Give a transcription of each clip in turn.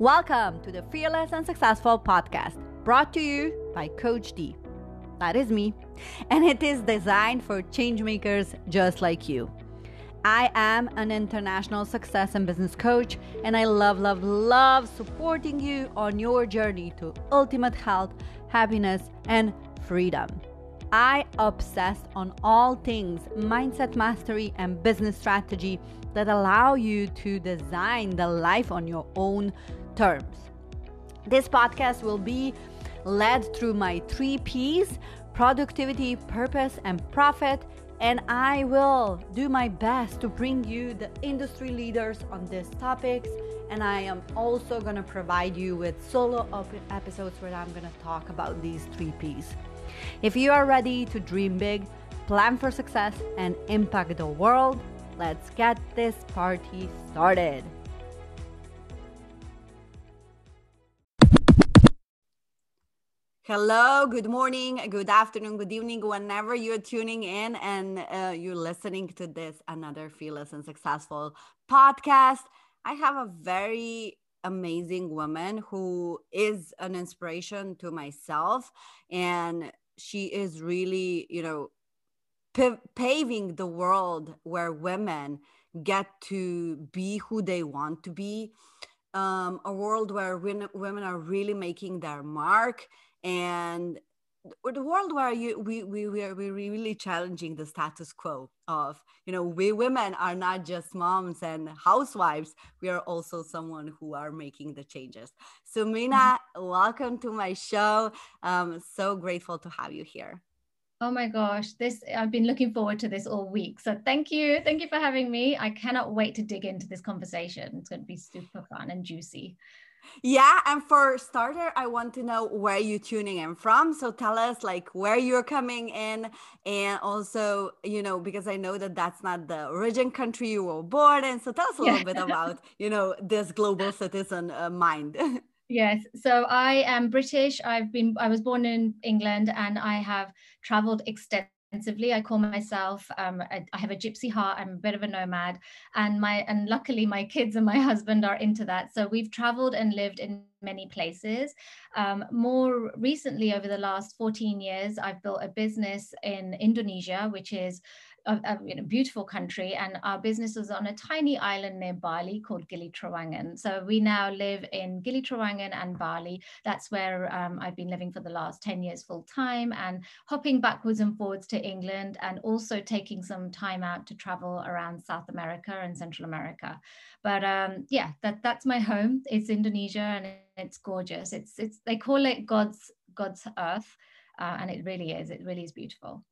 Welcome to the Fearless and Successful podcast, brought to you by Coach D. That is me, and it is designed for changemakers just like you. I am an international success and business coach, and I love, love, love supporting you on your journey to ultimate health, happiness, and freedom. I obsess on all things mindset mastery and business strategy that allow you to design the life on your own terms. This podcast will be led through my three P's productivity, purpose, and profit. And I will do my best to bring you the industry leaders on these topics. And I am also going to provide you with solo episodes where I'm going to talk about these three P's. If you are ready to dream big, plan for success, and impact the world, let's get this party started. Hello, good morning, good afternoon, good evening, whenever you're tuning in and uh, you're listening to this another Fearless and Successful podcast. I have a very amazing woman who is an inspiration to myself and she is really you know p- paving the world where women get to be who they want to be um, a world where women are really making their mark and the world where you we we we are we really challenging the status quo of you know we women are not just moms and housewives we are also someone who are making the changes Sumeena mm-hmm. welcome to my show i'm so grateful to have you here Oh my gosh, this I've been looking forward to this all week. So thank you. Thank you for having me. I cannot wait to dig into this conversation. It's going to be super fun and juicy. Yeah, and for starter, I want to know where you're tuning in from. So tell us like where you're coming in, and also you know because I know that that's not the origin country you were born in. So tell us a little bit about you know this global citizen uh, mind. yes, so I am British. I've been I was born in England, and I have traveled extensively I call myself, um, I, I, have a gypsy heart. I'm a bit of a nomad, and my and luckily my kids and my husband are into that. So we've traveled and lived in many places. Um, more recently, over the last 14 years, I've built a business in Indonesia, which is a, a you know, beautiful country, and our business was on a tiny island near Bali called Gili Trawangan. So we now live in Gili Trawangan and Bali. That's where um, I've been living for the last 10 years full time and hopping backwards and forwards to England and also taking some time out to travel around South America and Central America. But um, yeah, that, that's my home. It's Indonesia and it's gorgeous. It's, it's they call it God's, God's earth. Uh, and it really is. It really is beautiful.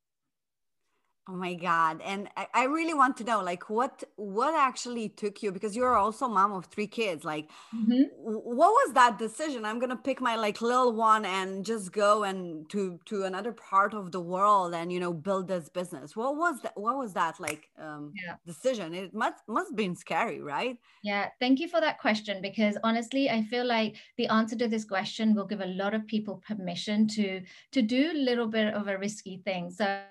Oh my God. And I, I, really want to know like what what actually took you because you're also mom of three kids. Like mm-hmm. what was that decision? I'm gonna pick my like little one and just go and to to another part of the world and you know build this business. What was that what was that like um yeah. decision? It must must been scary, right? Yeah, thank you for that question because honestly I feel like the answer to this question will give a lot of people permission to to do a little bit of a risky thing. So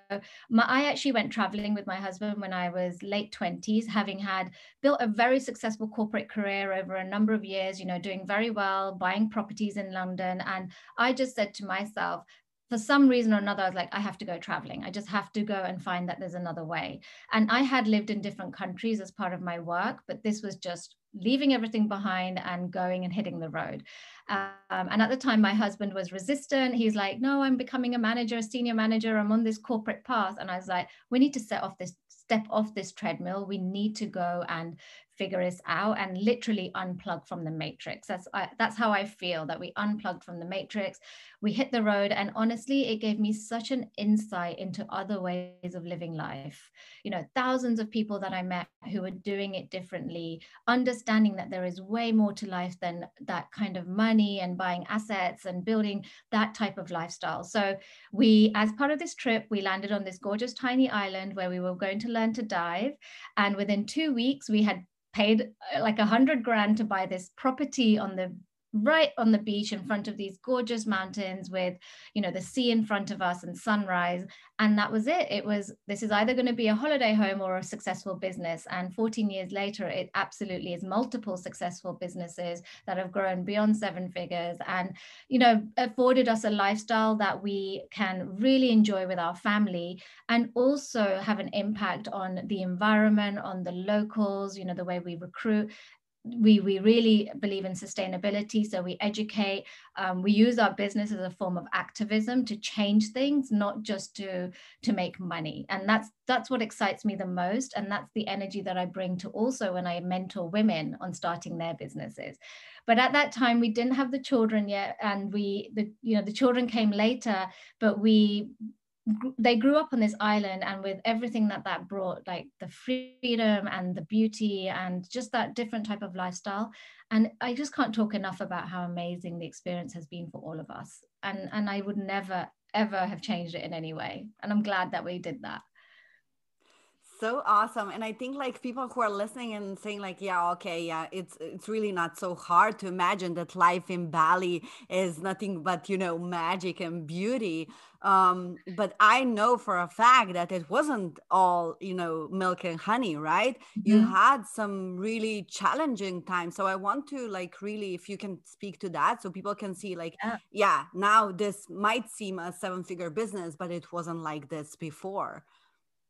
my I actually actually went traveling with my husband when I was late 20s, having had built a very successful corporate career over a number of years, you know, doing very well, buying properties in London. And I just said to myself, for some reason or another, I was like, I have to go traveling. I just have to go and find that there's another way. And I had lived in different countries as part of my work, but this was just leaving everything behind and going and hitting the road. Um, and at the time, my husband was resistant. He's like, No, I'm becoming a manager, a senior manager. I'm on this corporate path. And I was like, We need to set off this step off this treadmill. We need to go and figure this out and literally unplug from the matrix. That's I, that's how I feel that we unplugged from the matrix. We hit the road, and honestly, it gave me such an insight into other ways of living life. You know, thousands of people that I met who were doing it differently, understanding that there is way more to life than that kind of money and buying assets and building that type of lifestyle. So we, as part of this trip, we landed on this gorgeous tiny island where we were going to learn to dive, and within two weeks we had paid uh, like a hundred grand to buy this property on the right on the beach in front of these gorgeous mountains with you know the sea in front of us and sunrise. And that was it. It was this is either going to be a holiday home or a successful business. And 14 years later it absolutely is multiple successful businesses that have grown beyond seven figures and you know afforded us a lifestyle that we can really enjoy with our family and also have an impact on the environment on the locals you know the way we recruit we we really believe in sustainability so we educate um, we use our business as a form of activism to change things not just to to make money. And that's that's what excites me the most and that's the energy that i bring to also when i mentor women on starting their businesses. But at that time we didn't have the children yet and we the you know the children came later but we they grew up on this island and with everything that that brought like the freedom and the beauty and just that different type of lifestyle and i just can't talk enough about how amazing the experience has been for all of us and and i would never ever have changed it in any way and i'm glad that we did that so awesome and i think like people who are listening and saying like yeah okay yeah it's it's really not so hard to imagine that life in bali is nothing but you know magic and beauty. Um but i know for a fact that it wasn't all you know milk and honey right? Mm-hmm. you had some really challenging times so i want to like really if you can speak to that so people can see like yeah, yeah now this might seem a seven figure business but it wasn't like this before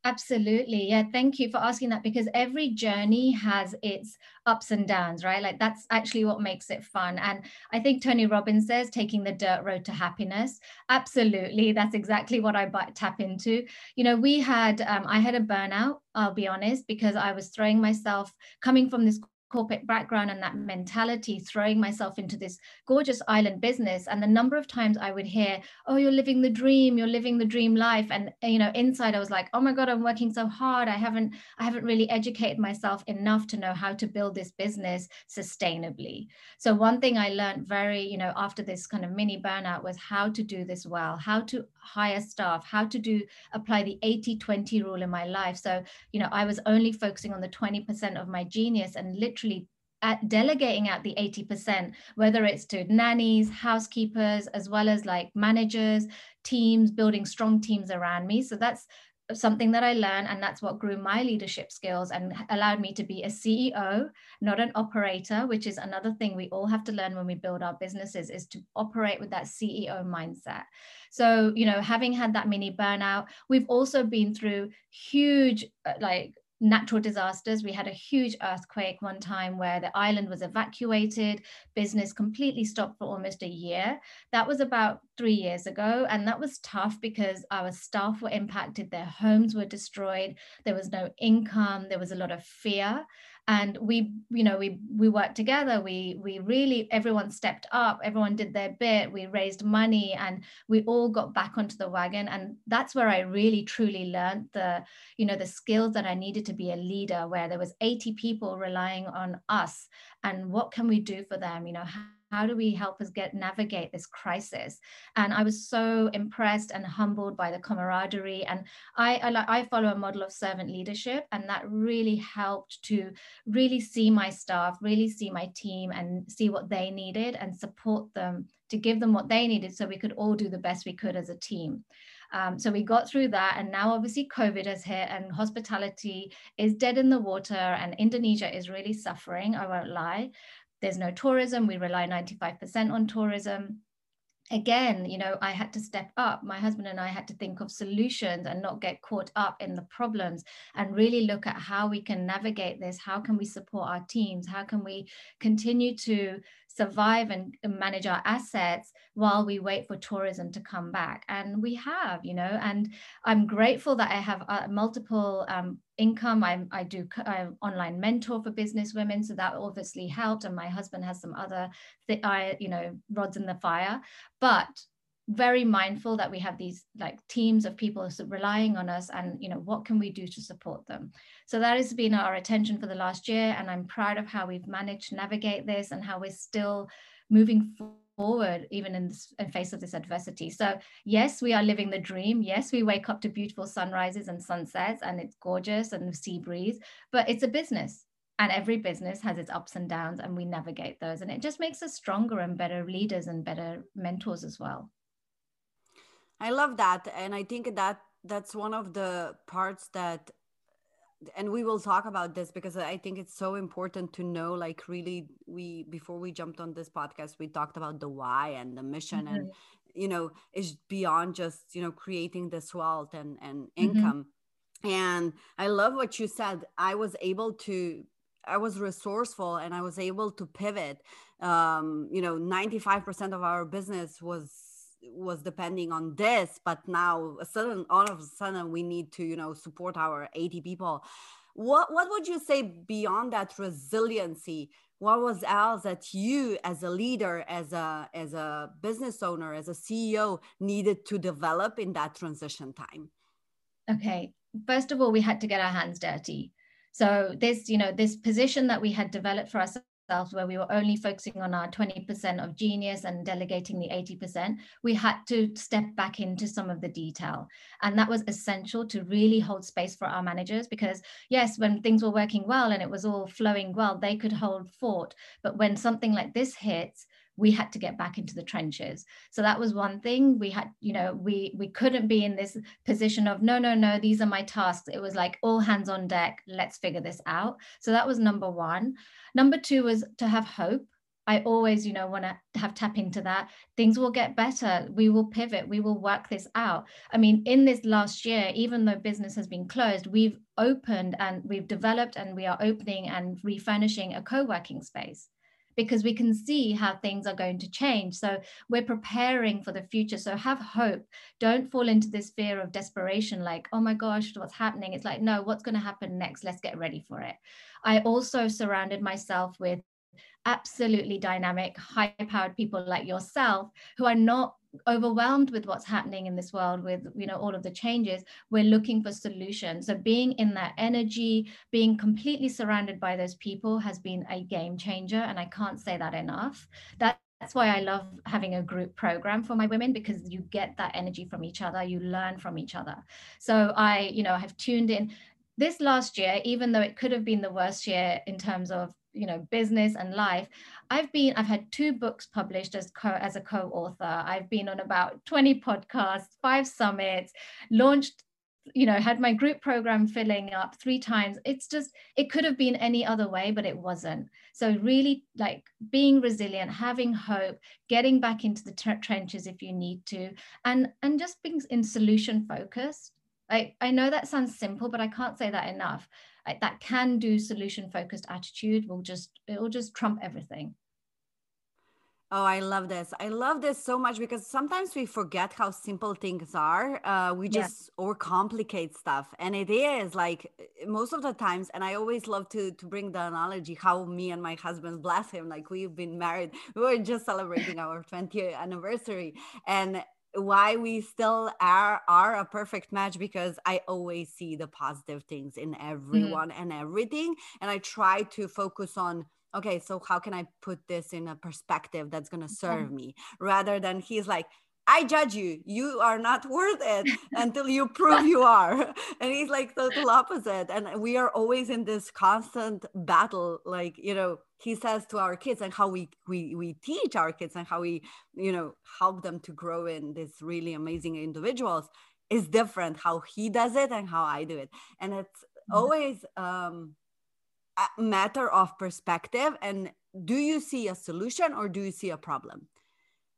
Absolutely. Yeah. Thank you for asking that because every journey has its ups and downs, right? Like that's actually what makes it fun. And I think Tony Robbins says taking the dirt road to happiness. Absolutely. That's exactly what I tap into. You know, we had, um, I had a burnout, I'll be honest, because I was throwing myself coming from this corporate background and that mentality, throwing myself into this gorgeous island business. And the number of times I would hear, "Oh, you're living the dream. You're living the dream life." And you know, inside I was like, "Oh my god, I'm working so hard. I haven't, I haven't really educated myself enough to know how to build this business sustainably." So one thing I learned very, you know, after this kind of mini burnout was how to do this well, how to hire staff, how to do apply the 80-20 rule in my life. So you know, I was only focusing on the 20% of my genius and literally literally at delegating out the 80%, whether it's to nannies, housekeepers, as well as like managers, teams, building strong teams around me. So that's something that I learned, and that's what grew my leadership skills and allowed me to be a CEO, not an operator, which is another thing we all have to learn when we build our businesses is to operate with that CEO mindset. So, you know, having had that mini burnout, we've also been through huge, uh, like, natural disasters. We had a huge earthquake one time where the island was evacuated, business completely stopped for almost a year. That was about three years ago. And that was tough because our staff were impacted, their homes were destroyed, there was no income, there was a lot of fear and we you know we we worked together. We we really everyone stepped up. Everyone did their bit. We raised money and we all got back onto the wagon. And that's where i really truly learned the you know the skills that i needed to be a leader where there was 80 people relying on us. And what can we do for them? You know how, how do we help us get navigate this crisis and i was so impressed and humbled by the camaraderie and I, I i follow a model of servant leadership and that really helped to really see my staff really see my team and see what they needed and support them to give them what they needed so we could all do the best we could as a team um, so we got through that, and now obviously COVID has hit, and hospitality is dead in the water, and Indonesia is really suffering. I won't lie. There's no tourism. We rely 95% on tourism. Again, you know, I had to step up. My husband and I had to think of solutions and not get caught up in the problems and really look at how we can navigate this. How can we support our teams? How can we continue to survive and manage our assets while we wait for tourism to come back. And we have you know and i'm grateful that i have uh, multiple um, income. I, I do I'm online mentor for business women so that obviously helped and my husband has some other th- I, you know rods in the fire. But very mindful that we have these like teams of people relying on us and you know what can we do to support them? So that has been our attention for the last year and i'm proud of how we've managed to navigate this and how we're still moving forward even in, this, in face of this adversity. So yes we are living the dream. Yes we wake up to beautiful sunrises and sunsets and it's gorgeous and the sea breeze but it's a business and every business has its ups and downs and we navigate those and it just makes us stronger and better leaders and better mentors as well i love that and i think that that's one of the parts that and we will talk about this because i think it's so important to know like really we before we jumped on this podcast we talked about the why and the mission mm-hmm. and you know is beyond just you know creating this wealth and and mm-hmm. income mm-hmm. and i love what you said i was able to i was resourceful and i was able to pivot um you know 95% of our business was was depending on this but now a sudden all of a sudden we need to you know support our 80 people. What what would you say beyond that resiliency? What was else that you as a leader as a as a business owner as a ceo needed to develop in that transition time? Okay. First of all we had to get our hands dirty. So this you know this position that we had developed for ourselves where we were only focusing on our 20% of genius and delegating the 80%, we had to step back into some of the detail. And that was essential to really hold space for our managers because, yes, when things were working well and it was all flowing well, they could hold fort. But when something like this hits, we had to get back into the trenches so that was one thing we had you know we we couldn't be in this position of no no no these are my tasks it was like all hands on deck let's figure this out so that was number one number two was to have hope I always, you know, want to have tap into that. Things will get better. We will pivot. We will work this out. I mean, in this last year, even though business has been closed, we've opened and we've developed and we are opening and refurnishing a co working space because we can see how things are going to change. So we're preparing for the future. So have hope. Don't fall into this fear of desperation, like, oh my gosh, what's happening? It's like, no, what's going to happen next? Let's get ready for it. I also surrounded myself with absolutely dynamic, high powered people like yourself who are not overwhelmed with what's happening in this world with you know all of the changes we're looking for solutions. So being in that energy being completely surrounded by those people has been a game changer and i can't say that enough. That that's why I love having a group program for my women because you get that energy from each other, you learn from each other. So I, you know, have tuned in. This last year, even though it could have been the worst year in terms of you know business and life i've been i've had two books published as co as a co-author. I've been on about 20 podcasts five summits launched you know had my group program filling up three times. It's just it could have been any other way but it wasn't. So really like being resilient having hope getting back into the trenches if you need to and and just being in solution focused I, I know that sounds simple but i can't say that enough that can do solution focused attitude will just it will just trump everything Oh, I love this. I love this so much because sometimes we forget how simple things are. Uh, we just yeah. overcomplicate stuff. And it is like most of the times, and I always love to to bring the analogy how me and my husband, bless him, like we've been married. We were just celebrating our 20th anniversary. And why we still are are a perfect match because I always see the positive things in mm-hmm. everyone mm-hmm. and everything and I try to focus on okay so how can I put this in a perspective that's going to serve yeah. me rather than he's like I judge you. You are not worth it until you prove you are. And he's like total opposite. And we are always in this constant battle. Like, you know, he says to our kids and how we we we teach our kids and how we, you know, help them to grow in these really amazing individuals is different how he does it and how I do it. And it's mm-hmm. always um a matter of perspective. And do you see a solution or do you see a problem?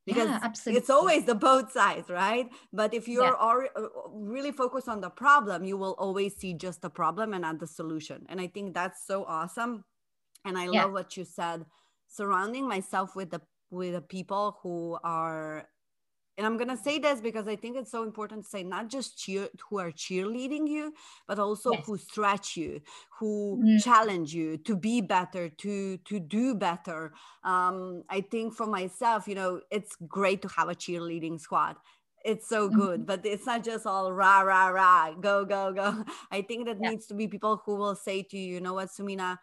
because yeah, it's always the both sides right but if you're yeah. Uh, really focused on the problem you will always see just the problem and not the solution and i think that's so awesome and i yeah. love what you said surrounding myself with the with the people who are and i'm going to say this because i think it's so important to say not just cheer who are cheerleading you but also yes. who stretch you who mm. challenge you to be better to to do better um, i think for myself you know it's great to have a cheerleading squad it's so good mm-hmm. but it's not just all rah rah rah go go go i think that yeah. needs to be people who will say to you you know what Sumeena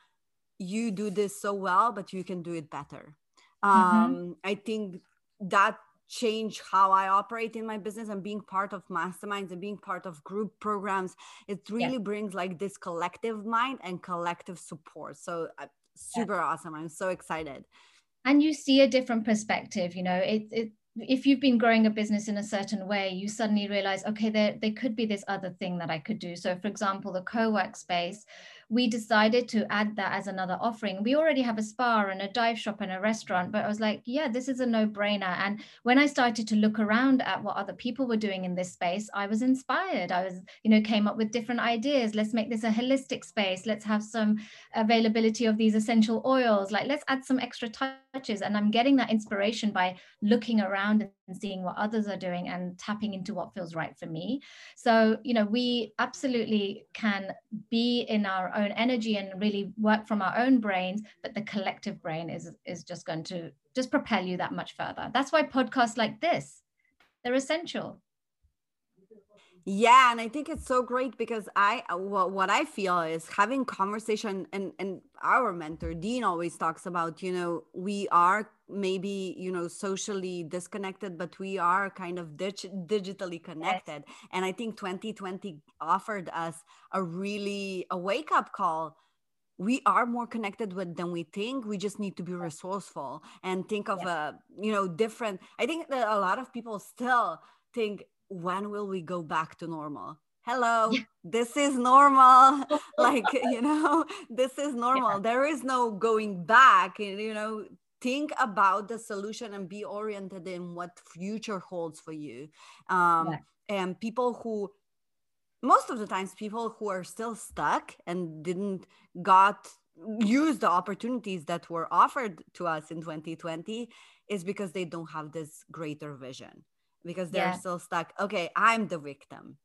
you do this so well but you can do it better mm-hmm. um, i think that change how I operate in my business and being part of masterminds and being part of group programs. It really yeah. brings like this collective mind and collective support. So uh, super yeah. awesome. I'm so excited. And you see a different perspective, you know, it, it if you've been growing a business in a certain way, you suddenly realize, okay, there, there could be this other thing that I could do. So, for example, the co work space, we decided to add that as another offering. We already have a spa and a dive shop and a restaurant, but I was like, yeah, this is a no brainer. And when I started to look around at what other people were doing in this space, I was inspired. I was, you know, came up with different ideas. Let's make this a holistic space. Let's have some availability of these essential oils. Like, let's add some extra touches. And I'm getting that inspiration by looking around and seeing what others are doing and tapping into what feels right for me. So, you know, we absolutely can be in our own energy and really work from our own brains, but the collective brain is is just going to just propel you that much further. That's why podcasts like this, they're essential yeah and i think it's so great because i what, what i feel is having conversation and and our mentor dean always talks about you know we are maybe you know socially disconnected but we are kind of dig- digitally connected. Yes. and i think 2020 offered us a really a wake up call. We are more connected with than we think. We just need to be resourceful and think of a you know different i think that a lot of people still think when will we go back to normal? Hello yeah. this is normal. Like you know this is normal. Yeah. there is no going back you know think about the solution and be oriented in what future holds for you um, yeah. and people who most of the times people who are still stuck and didn't got use the opportunities that were offered to us in 2020 is because they don't have this greater vision because they're yeah. still stuck okay i'm the victim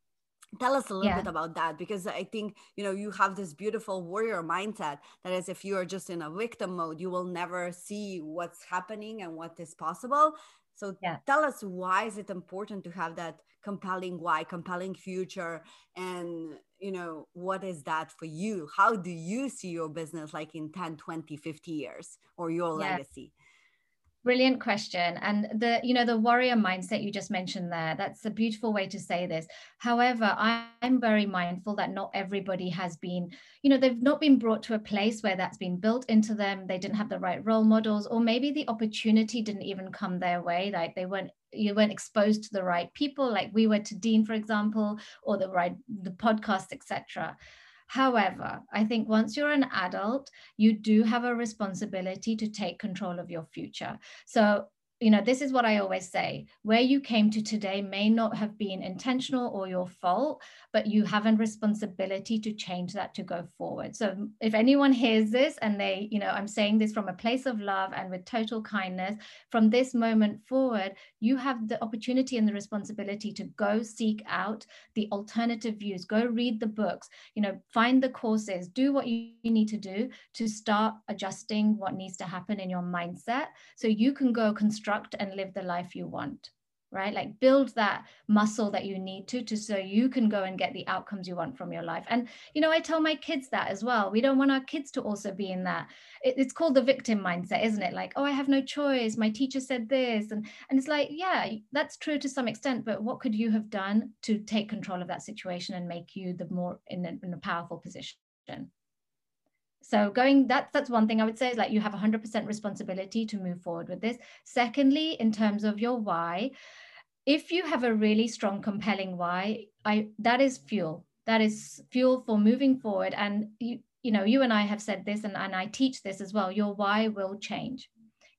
tell us a little yeah. bit about that because i think you know you have this beautiful warrior mindset that is if you are just in a victim mode you will never see what's happening and what is possible so yeah. tell us why is it important to have that compelling why compelling future and you know what is that for you how do you see your business like in 10 20 50 years or your yeah. legacy brilliant question. And the you know the warrior mindset you just mentioned there that's a beautiful way to say this. However i'm very mindful that not everybody has been you know they've not been brought to a place where that's been built into them. They didn't have the right role models or maybe the opportunity didn't even come their way. Like they weren't you weren't exposed to the right people like we were to dean for example or the right the podcast etc However, I think once you're an adult, you do have a responsibility to take control of your future. So you know, this is what I always say where you came to today may not have been intentional or your fault, but you have a responsibility to change that to go forward. So, if anyone hears this and they, you know, I'm saying this from a place of love and with total kindness, from this moment forward, you have the opportunity and the responsibility to go seek out the alternative views, go read the books, you know, find the courses, do what you need to do to start adjusting what needs to happen in your mindset so you can go construct construct and live the life you want right? Like build that muscle that you need to to so you can go and get the outcomes you want from your life. And you know i tell my kids that as well. We don't want our kids to also be in that. It, it's called the victim mindset isn't it? Like oh i have no choice. My teacher said this. And and it's like yeah that's true to some extent but what could you have done to take control of that situation and make you the more in a, in a powerful position so going that that's one thing i would say is like you have 100% responsibility to move forward with this. Secondly in terms of your why if you have a really strong compelling why i that is fuel. That is fuel for moving forward. And you you know you and i have said this and, and i teach this as well your why will change.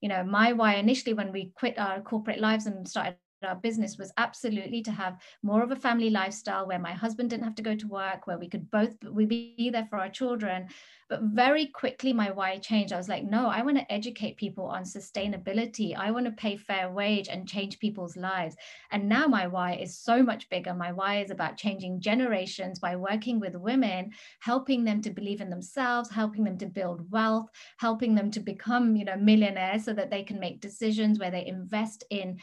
You know my why initially when we quit our corporate lives and started our business was absolutely to have more of a family lifestyle where my husband didn't have to go to work where we could both we be there for our children but very quickly, my why changed. I was like, no, I want to educate people on sustainability. I want to pay fair wage and change people's lives. And now my why is so much bigger. My why is about changing generations by working with women, helping them to believe in themselves, helping them to build wealth, helping them to become, you know, millionaires so that they can make decisions where they invest in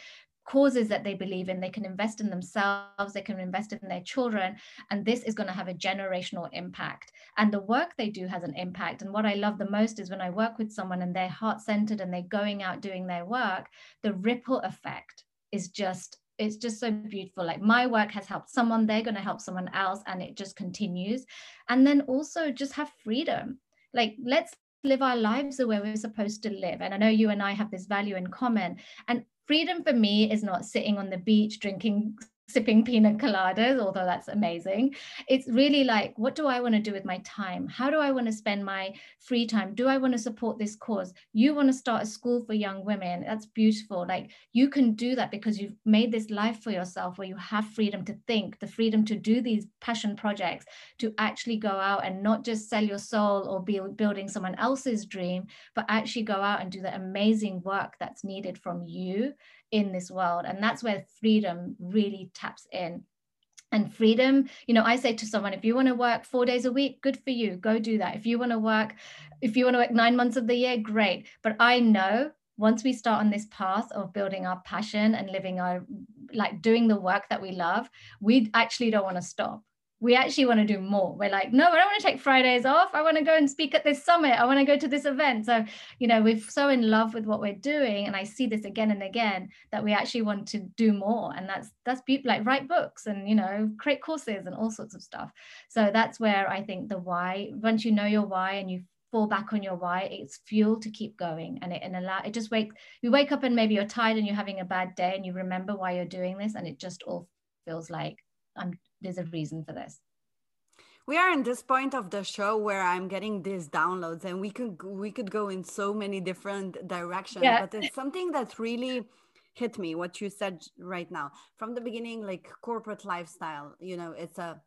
causes that they believe in. They can invest in themselves, they can invest in their children, and this is going to have a generational impact. And the work they do has an impact. And what I love the most is when I work with someone and they're heart centered and they're going out doing their work, the ripple effect is just it's just so beautiful like my work has helped someone they're going to help someone else and it just continues and then also just have freedom like let's live our lives the way we're supposed to live and i know you and i have this value in common and freedom for me is not sitting on the beach drinking sipping pina coladas, although that's amazing. It's really like, what do I want to do with my time? How do I want to spend my free time? Do I want to support this cause? You want to start a school for young women. That's beautiful. Like you can do that because you've made this life for yourself where you have freedom to think, the freedom to do these passion projects, to actually go out and not just sell your soul or be building someone else's dream, but actually go out and do the amazing work that's needed from you in this world. And that's where freedom really taps in. And freedom, you know, I say to someone, if you want to work four days a week, good for you, go do that. If you want to work, if you want to work nine months of the year, great. But I know once we start on this path of building our passion and living our like doing the work that we love, we actually don't want to stop we actually want to do more. We're like, no, I don't want to take Fridays off. I want to go and speak at this summit. I want to go to this event. So, you know, we're so in love with what we're doing. And I see this again and again that we actually want to do more. And that's, that's beautiful, like write books and, you know, create courses and all sorts of stuff. So that's where I think the why, once you know your why and you fall back on your why, it's fuel to keep going. And it, and allow, it just wake, you wake up and maybe you're tired and you're having a bad day and you remember why you're doing this. And it just all feels like I'm there's a reason for this. We are in this point of the show where i'm getting these downloads and we could we could go in so many different directions yeah. but it's something that really hit me what you said right now. From the beginning like corporate lifestyle you know it's a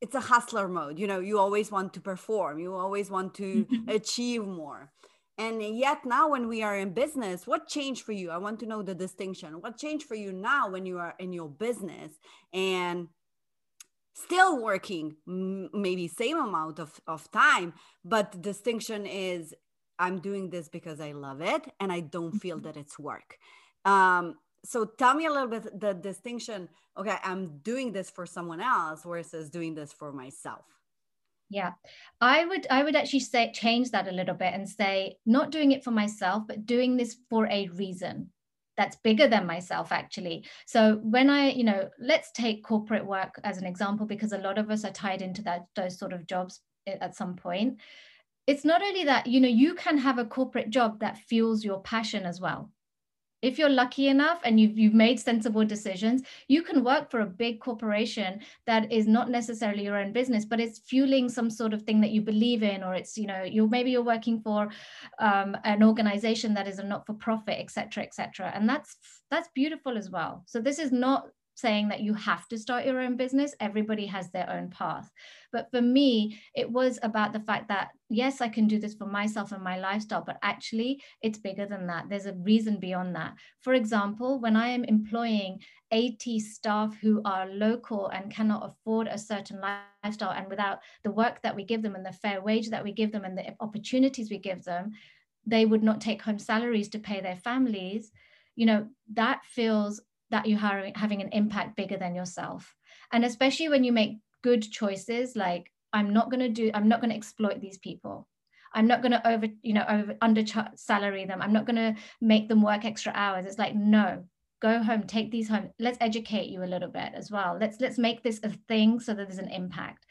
it's a hustler mode. You know you always want to perform. You always want to mm-hmm. achieve more and yet now when we are in business what changed for you? I want to know the distinction. What changed for you now when you are in your business and still working maybe same amount of, of time but the distinction is i'm doing this because i love it and i don't feel mm-hmm. that it's work. Um, so tell me a little bit the distinction. Okay i'm doing this for someone else versus doing this for myself yeah. I would i would actually say change that a little bit and say not doing it for myself but doing this for a reason that's bigger than myself actually. So when i you know let's take corporate work as an example because a lot of us are tied into that those sort of jobs at some point. It's not only that you know you can have a corporate job that fuels your passion as well if you're lucky enough and you've, you've made sensible decisions you can work for a big corporation that is not necessarily your own business but it's fueling some sort of thing that you believe in or it's you know you're maybe you're working for um, an organization that is a not-for-profit etc etc and that's that's beautiful as well. So this is not saying that you have to start your own business. Everybody has their own path. But for me, it was about the fact that, yes, I can do this for myself and my lifestyle, but actually it's bigger than that. There's a reason beyond that. For example, when I am employing 80 staff who are local and cannot afford a certain lifestyle, and without the work that we give them and the fair wage that we give them and the opportunities we give them, they would not take home salaries to pay their families you know that feels that you're having an impact bigger than yourself. And especially when you make good choices, like I'm not going to do, I'm not going to exploit these people. I'm not going to over, you know, over under salary them. I'm not going to make them work extra hours. It's like, no, go home, take these home. Let's educate you a little bit as well. Let's let's make this a thing so that there's an impact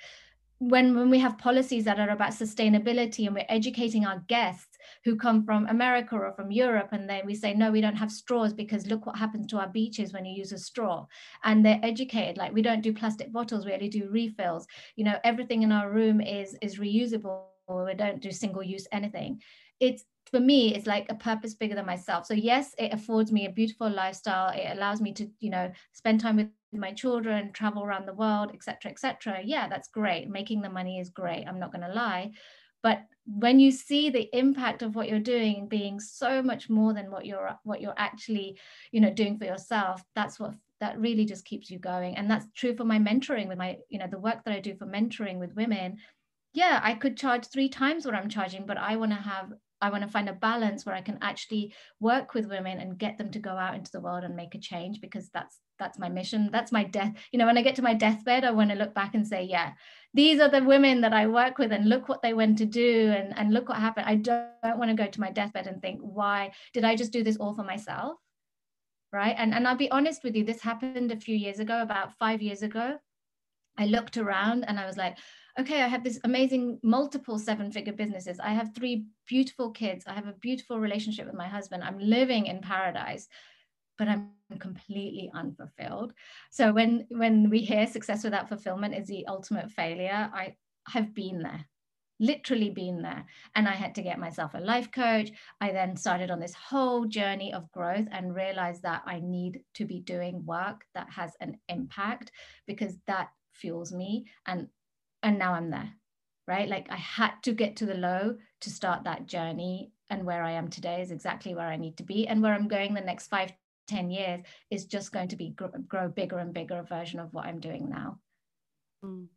when when we have policies that are about sustainability and we're educating our guests who come from America or from Europe and then we say no we don't have straws because look what happens to our beaches when you use a straw. And they're educated like we don't do plastic bottles we only do refills. You know everything in our room is is reusable we don't do single use anything. It's for me it's like a purpose bigger than myself. So yes it affords me a beautiful lifestyle. It allows me to you know spend time with my children travel around the world etc etc yeah that's great. Making the money is great i'm not going to lie. But when you see the impact of what you're doing being so much more than what you're what you're actually you know doing for yourself that's what that really just keeps you going. And that's true for my mentoring with my you know the work that i do for mentoring with women. Yeah i could charge three times what i'm charging but i want to have I want to find a balance where I can actually work with women and get them to go out into the world and make a change because that's that's my mission. That's my death. You know, when I get to my deathbed, I want to look back and say, yeah, these are the women that I work with and look what they went to do and, and look what happened. I don't, want to go to my deathbed and think, why did I just do this all for myself? right? And, and I'll be honest with you, this happened a few years ago, about five years ago. I looked around and I was like, okay, I have this amazing multiple seven figure businesses. I have three beautiful kids. I have a beautiful relationship with my husband. I'm living in paradise, but I'm completely unfulfilled. So when when we hear success without fulfillment is the ultimate failure, I have been there literally been there. And I had to get myself a life coach. I then started on this whole journey of growth and realized that I need to be doing work that has an impact because that fuels me. And and now I'm there. Right. Like I had to get to the low to start that journey. And where I am today is exactly where I need to be. And where I'm going the next five, ten years is just going to be grow, grow bigger and bigger version of what I'm doing now. Mm.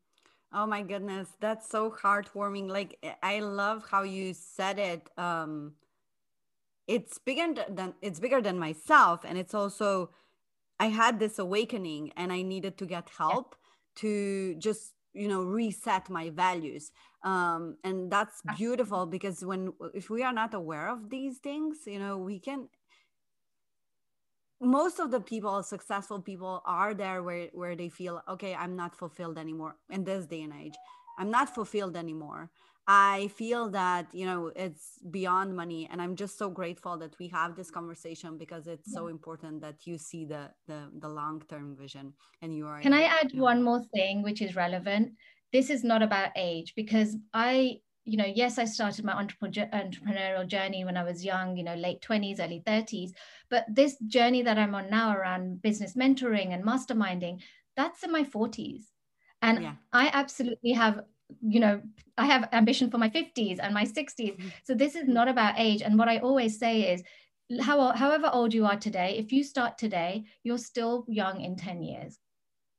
Oh my goodness, that's so heartwarming. Like eh, I love how you said it. Um it's bigger than it's bigger than myself and it's also I had this awakening and I needed to get help yeah. to just you know reset my values. Um and that's beautiful because when if we are not aware of these things you know we can most of the people successful people are there where where they feel okay i'm not fulfilled anymore in this day and age. I'm not fulfilled anymore i feel that you know it's beyond money and i'm just so grateful that we have this conversation because it's yeah. so important that you see the the, the long term vision and you are can i add know, one more thing which is relevant this is not about age because i you know, yes, I started my entrepreneurial journey when I was young, you know, late 20s, early 30s. But this journey that I'm on now around business mentoring and masterminding, that's in my 40s. And yeah. I absolutely have, you know, I have ambition for my 50s and my 60s. Mm-hmm. So this is not about age. And what I always say is, how, however old you are today, if you start today, you're still young in 10 years.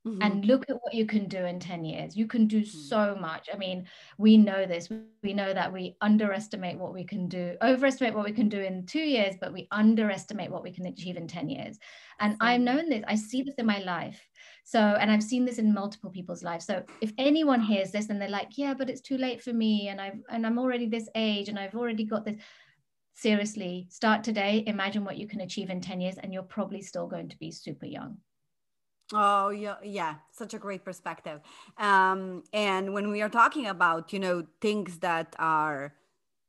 Mm-hmm. and look at what you can do in 10 years. You can do mm-hmm. so much. I mean, we know this. We know that we underestimate what we can do, overestimate what we can do in two years, but we underestimate what we can achieve in 10 years. And I've known this, I see this in my life. So, and I've seen this in multiple people's lives. So if anyone hears this and they're like, yeah, but it's too late for me and I've and I'm already this age and I've already got this. Seriously, start today. Imagine what you can achieve in 10 years, and you're probably still going to be super young. Oh yeah, yeah, such a great perspective. Um, and when we are talking about, you know, things that are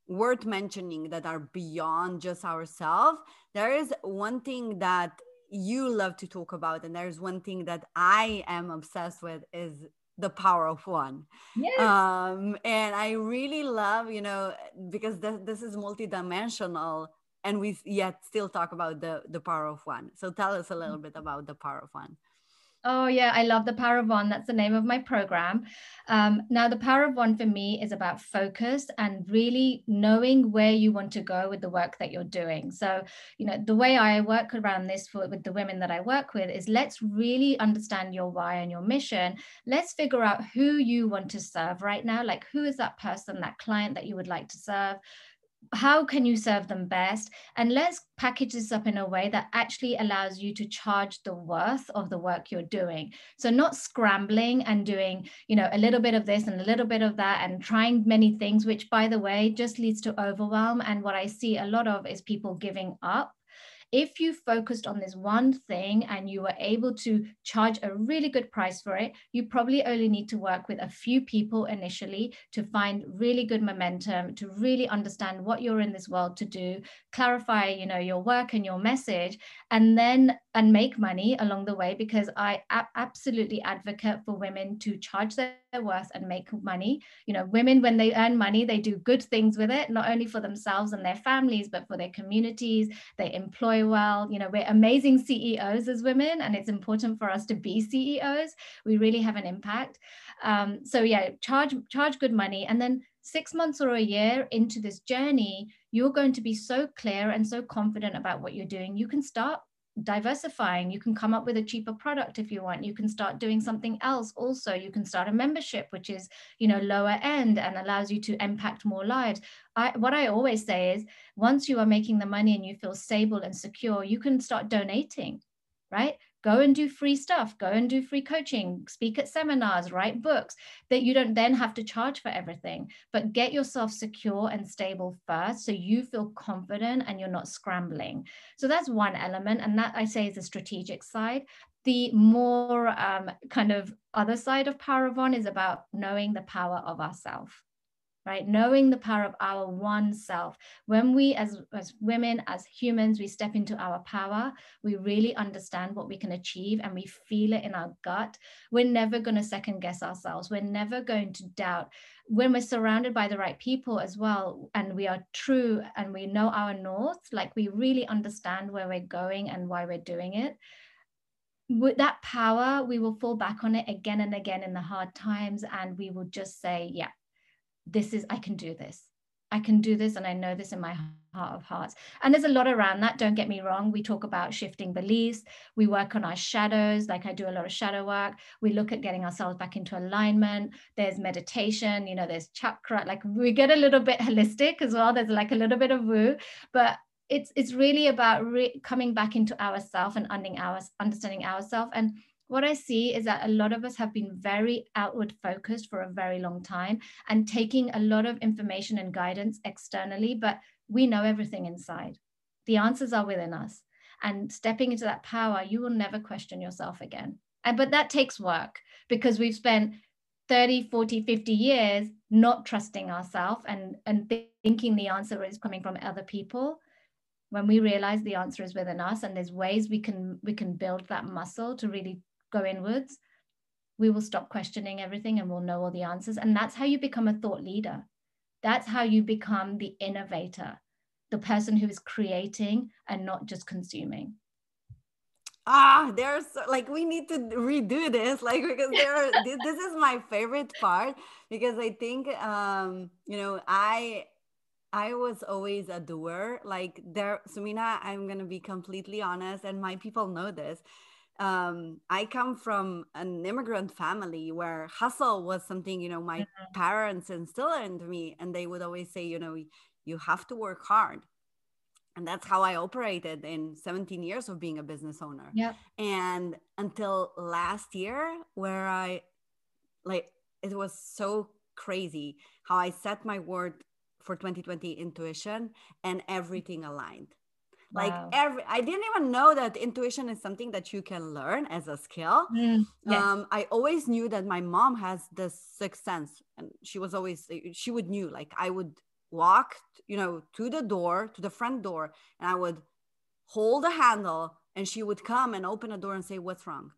worth mentioning that are beyond just ourselves, there is one thing that you love to talk about, and there's one thing that I am obsessed with is the power of one. Yes. Um, and I really love, you know, because th- this is multidimensional and we yet still talk about the the power of one. So tell us a little bit about the power of one. Oh, yeah, I love the Power of One. That's the name of my program. Um, now, the Power of One for me is about focus and really knowing where you want to go with the work that you're doing. So, you know, the way I work around this for, with the women that I work with is let's really understand your why and your mission. Let's figure out who you want to serve right now. Like, who is that person, that client that you would like to serve? How can you serve them best? And let's package this up in a way that actually allows you to charge the worth of the work you're doing. So not scrambling and doing you know a little bit of this and a little bit of that and trying many things which by the way just leads to overwhelm. And what i see a lot of is people giving up if you focused on this one thing and you were able to charge a really good price for it, you probably only need to work with a few people initially to find really good momentum, to really understand what you're in this world to do, clarify, you know, your work and your message, and then and make money along the way because I absolutely advocate for women to charge their worth and make money. You know, women, when they earn money, they do good things with it, not only for themselves and their families, but for their communities. They employ well. You know, we're amazing CEOs as women, and it's important for us to be CEOs. We really have an impact. Um, so yeah, charge charge good money, and then six months or a year into this journey, you're going to be so clear and so confident about what you're doing. You can start diversifying you can come up with a cheaper product if you want. You can start doing mm. something else also. You can start a membership which is you know lower end and allows you to impact more lives. I, what i always say is once you are making the money and you feel stable and secure you can start donating right go and do free stuff. Go and do free coaching. Speak at seminars. Write books that you don't then have to charge for everything. But get yourself secure and stable first so you feel confident and you're not scrambling. So that's one element. And that i say is the strategic side. The more um, kind of other side of power of one is about knowing the power of ourself right? Knowing the power of our one self. When we as as women as humans we step into our power we really understand what we can achieve and we feel it in our gut. We're never going to second guess ourselves. We're never going to doubt. When we're surrounded by the right people as well and we are true and we know our north like we really understand where we're going and why we're doing it. With that power, we will fall back on it again and again in the hard times. And we will just say, yeah, this is, I can do this. I can do this. And I know this in my heart of hearts. And there's a lot around that. Don't get me wrong. We talk about shifting beliefs. We work on our shadows. Like I do a lot of shadow work. We look at getting ourselves back into alignment. There's meditation, you know, there's chakra. Like we get a little bit holistic as well. There's like a little bit of woo. But it's it's really about re- coming back into ourselves and understanding our understanding ourselves and what i see is that a lot of us have been very outward focused for a very long time and taking a lot of information and guidance externally but we know everything inside. The answers are within us. And stepping into that power you will never question yourself again. And but that takes work because we've spent 30 40 50 years not trusting ourselves and and thinking the answer is coming from other people. When we realize the answer is within us and there's ways we can we can build that muscle to really go inwards we will stop questioning everything and we'll know all the answers and that's how you become a thought leader that's how you become the innovator the person who is creating and not just consuming ah there's like we need to redo this like because there are, this, this is my favorite part because i think um you know i I was always a doer. Like there, Sumeena, I'm gonna be completely honest, and my people know this. Um, I come from an immigrant family where hustle was something, you know, my mm-hmm. parents instilled into me, and they would always say, you know, you have to work hard. And that's how I operated in 17 years of being a business owner. Yeah. And until last year, where I like it was so crazy how I set my word for 2020 intuition and everything aligned wow. like every i didn't even know that intuition is something that you can learn as a skill mm, yes. um, i always knew that my mom has this sixth sense and she was always she would knew like i would walk you know to the door to the front door and i would hold the handle and she would come and open a door and say what's wrong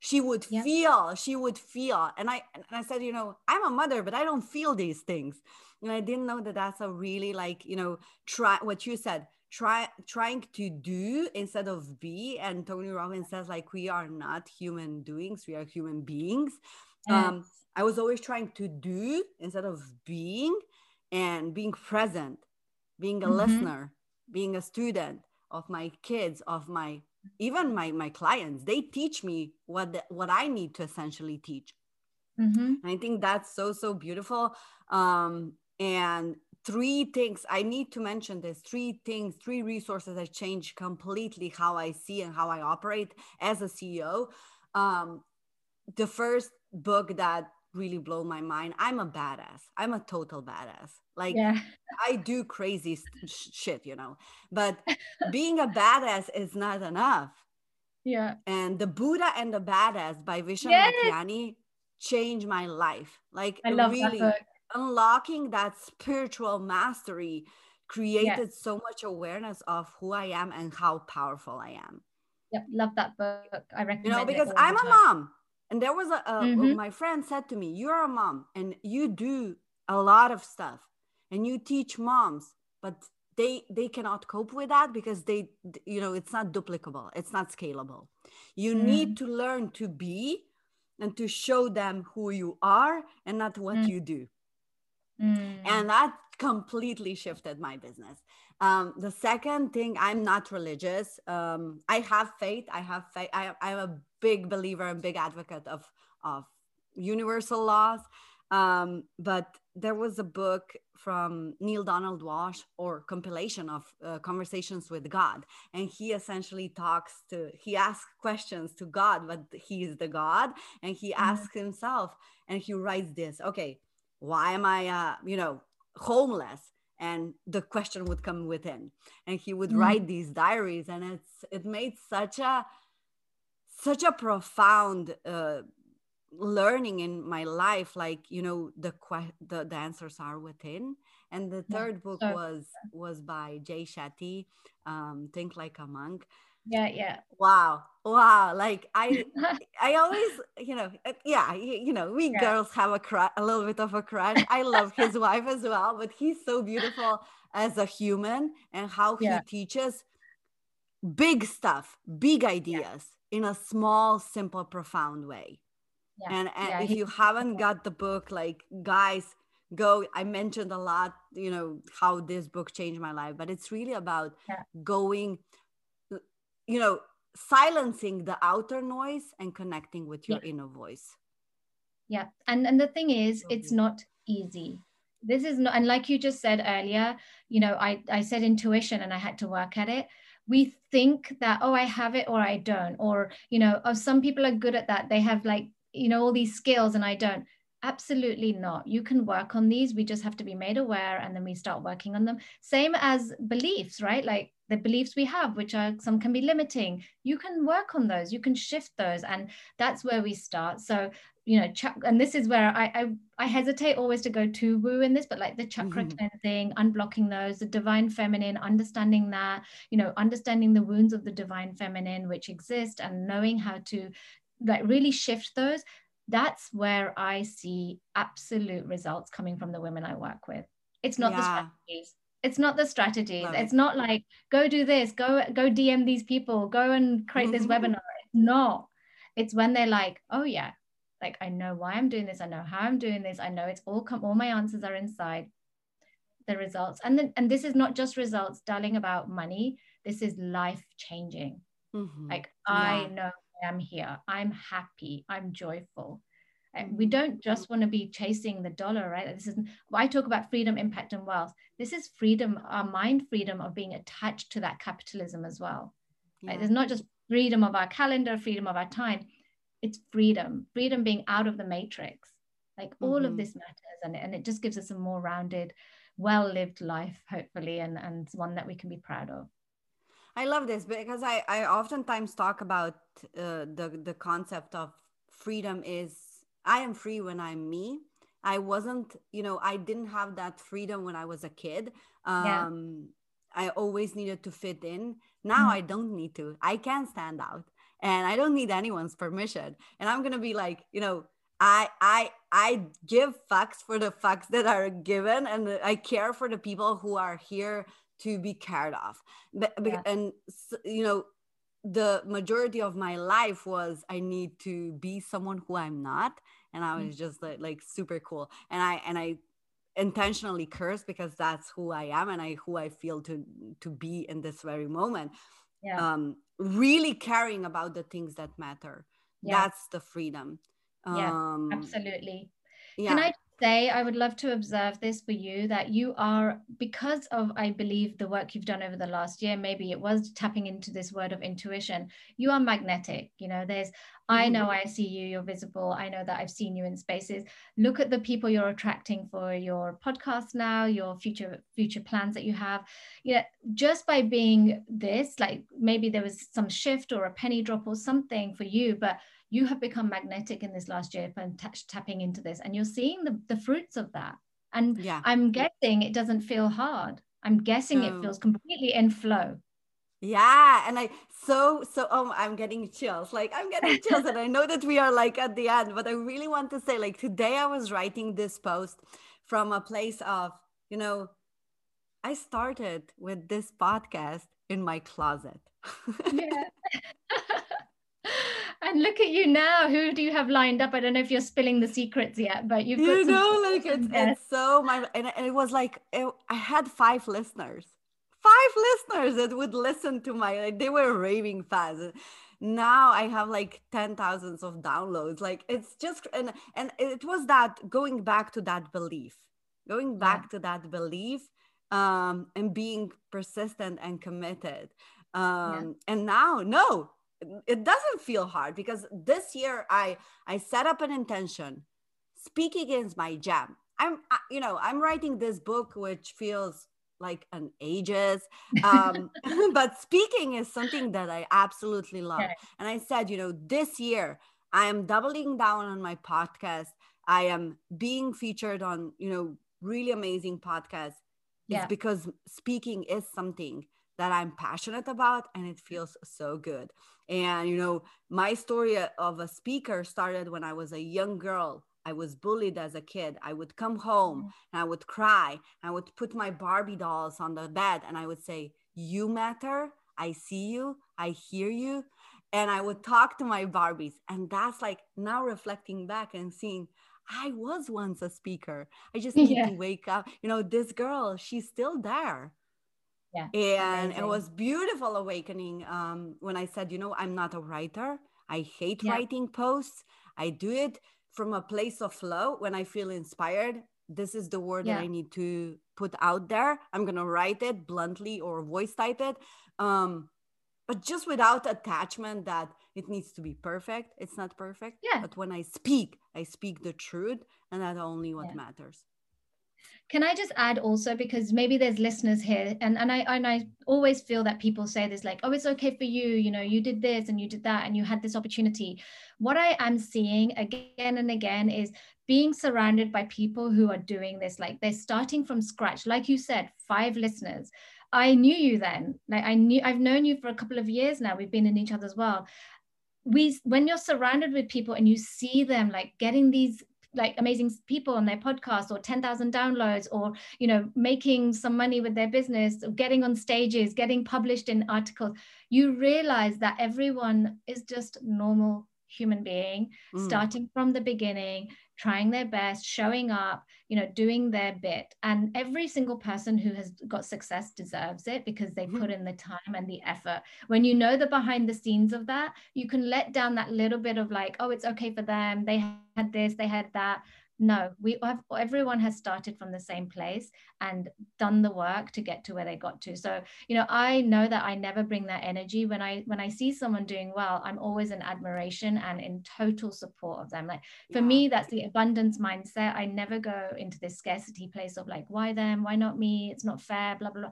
she would yeah. feel she would feel and i and i said you know i'm a mother but i don't feel these things and i didn't know that that's a really like you know try what you said try trying to do instead of be and tony robbins says like we are not human doings we are human beings yes. um i was always trying to do instead of being and being present being a mm-hmm. listener being a student of my kids of my even my my clients they teach me what the, what i need to essentially teach mm-hmm. i think that's so so beautiful um and three things i need to mention this three things three resources that change completely how i see and how i operate as a ceo um the first book that really blow my mind i'm a badass. I'm a total badass. Like yeah. i do crazy shit you know. But being a badass is not enough. Yeah. And the buddha and the badass by vishen yes. Lakhiani changed my life. Like I love really that unlocking that spiritual mastery created yes. so much awareness of who i am and how powerful i am yep love that book i recommend you know because i'm a mom and there was a, a mm-hmm. my friend said to me you're a mom and you do a lot of stuff and you teach moms but they they cannot cope with that because they you know it's not duplicable it's not scalable you mm. need to learn to be and to show them who you are and not what mm. you do mm. and that completely shifted my business um, the second thing i'm not religious um, i have faith i have faith I, i'm a big believer and big advocate of of universal laws Um, but there was a book from Neale Donald Walsch or compilation of uh, conversations with God, and he essentially talks to he asks questions to God, but he is the God, and he mm-hmm. asks himself, and he writes this. Okay, why am I, uh, you know, homeless? and the question would come within and he would mm. write these diaries and it's it made such a such a profound uh, learning in my life like you know the que- the, the answers are within and the third yeah. book was was by jay shetty um think like a monk yeah yeah wow wow like i i always you know uh, yeah you, you know we yeah. girls have a crush a little bit of a crush i love his wife as well but he's so beautiful as a human and how yeah. he teaches big stuff big ideas yeah. in a small simple profound way and, and if you haven't got the book like guys go i mentioned a lot you know how this book changed my life but it's really about going you know silencing the outer noise and connecting with your yeah. inner voice. Yeah and and the thing is okay. it's not easy. This is not and like you just said earlier you know i i said intuition and i had to work at it. We think that oh i have it or i don't or you know oh some people are good at that. They have like you know all these skills and i don't. Absolutely not. You can work on these. We just have to be made aware and then we start working on them. Same as beliefs right? Like the beliefs we have, which are some can be limiting. You can work on those, you can shift those, and that's where we start. So, you know, ch- and this is where I, I, I hesitate always to go too woo in this, but like the chakra mm-hmm. cleansing, unblocking those, the divine feminine, understanding that, you know, understanding the wounds of the divine feminine which exist, and knowing how to like really shift those. That's where I see absolute results coming from the women I work with. It's not yeah. the strategies it's not the strategies. Right. it's not like go do this go go dm these people go and create this mm-hmm. webinar. It's not. It's when they're like oh yeah like i know why i'm doing this i know how i'm doing this i know it's all come all my answers are inside the results. And then and this is not just results darling about money. This is life changing. Mm-hmm. like yeah. i know i'm here. I'm happy. I'm joyful we don't just want to be chasing the dollar, right? This is I talk about freedom, impact, and wealth. This is freedom, our mind freedom of being attached to that capitalism as well. Yeah. Right? There's not just freedom of our calendar, freedom of our time. It's freedom, freedom being out of the matrix. Like all mm-hmm. of this matters, and, and it just gives us a more rounded, well-lived life, hopefully, and, and one that we can be proud of. I love this because I, I oftentimes talk about uh, the the concept of freedom is I am free when I'm me. I wasn't, you know, I didn't have that freedom when I was a kid. Um, yeah. I always needed to fit in. Now mm I don't need to. I can stand out and I don't need anyone's permission. And I'm going to be like, you know, I I I give fucks for the fucks that are given and I care for the people who are here to be cared of. But, yeah. And you know, the majority of my life was I need to be someone who I'm not, and I was just like, like super cool. And I and I intentionally curse because that's who I am and I who I feel to to be in this very moment. Yeah. Um, really caring about the things that matter. Yeah. That's the freedom. Yeah, um, absolutely. Yeah. Can I say I would love to observe this for you that you are, because of, I believe, the work you've done over the last year, maybe it was tapping into this word of intuition. You are magnetic. You know, there's, I know mm-hmm. I see you, you're visible. I know that I've seen you in spaces. Look at the people you're attracting for your podcast now, your future future plans that you have. You know, just by being this, like maybe there was some shift or a penny drop or something for you, but you have become magnetic in this last year and t- tapping into this and you're seeing the, the fruits of that. And yeah. i'm guessing it doesn't feel hard. I'm guessing no. it feels completely in flow. Yeah and i so so oh i'm getting chills. Like i'm getting chills and i know that we are like at the end but i really want to say like today i was writing this post from a place of you know i started with this podcast in my closet. Yeah and look at you now. Who do you have lined up? I don't know if you're spilling the secrets yet, but you've you know, like it's, it's, so my and it was like it, I had five listeners, five listeners that would listen to my like they were raving fans. now i have like 10 thousands of downloads like it's just and and it was that going back to that belief going back yeah. to that belief um and being persistent and committed um yeah. and now no it doesn't feel hard because this year i i set up an intention speaking is my jam. I'm you know i'm writing this book which feels like an ages um, but speaking is something that i absolutely love. Okay. and i said you know this year i am doubling down on my podcast. I am being featured on you know really amazing podcasts yeah. because speaking is something that i'm passionate about and it feels so good and you know my story of a speaker started when i was a young girl I was bullied as a kid. I would come home mm-hmm. and I would cry. I would put my Barbie dolls on the bed and I would say, You matter. I see you. I hear you. And I would talk to my Barbies. And that's like now reflecting back and seeing, I was once a speaker. I just need yeah. to wake up. You know, this girl, she's still there. Yeah. And amazing. it was beautiful awakening um, when I said, you know, I'm not a writer. I hate yeah. writing posts. I do it from a place of flow when i feel inspired this is the word yeah. that i need to put out there i'm going to write it bluntly or voice type it um but just without attachment that it needs to be perfect it's not perfect yeah but when i speak i speak the truth and that's only what yeah. matters can I just add also because maybe there's listeners here and, and I and I always feel that people say this like oh it's okay for you you know you did this and you did that and you had this opportunity. What I am seeing again and again is being surrounded by people who are doing this like they're starting from scratch. Like you said five listeners. I knew you then. Like I knew I've known you for a couple of years now. We've been in each other's world we when you're surrounded with people and you see them like getting these like amazing people on their podcast or 10,000 downloads or you know making some money with their business or getting on stages getting published in articles you realize that everyone is just normal human being mm. starting from the beginning trying their best showing up you know doing their bit. And every single person who has got success deserves it because they mm-hmm. put in the time and the effort. When you know the behind the scenes of that you can let down that little bit of like oh it's okay for them. They had this they had that no we have everyone has started from the same place and done the work to get to where they got to. So you know i know that i never bring that energy. When i when i see someone doing well i'm always in admiration and in total support of them. Like for yeah. me that's the abundance mindset. I never go into this scarcity place of like why them? Why not me? It's not fair blah blah blah.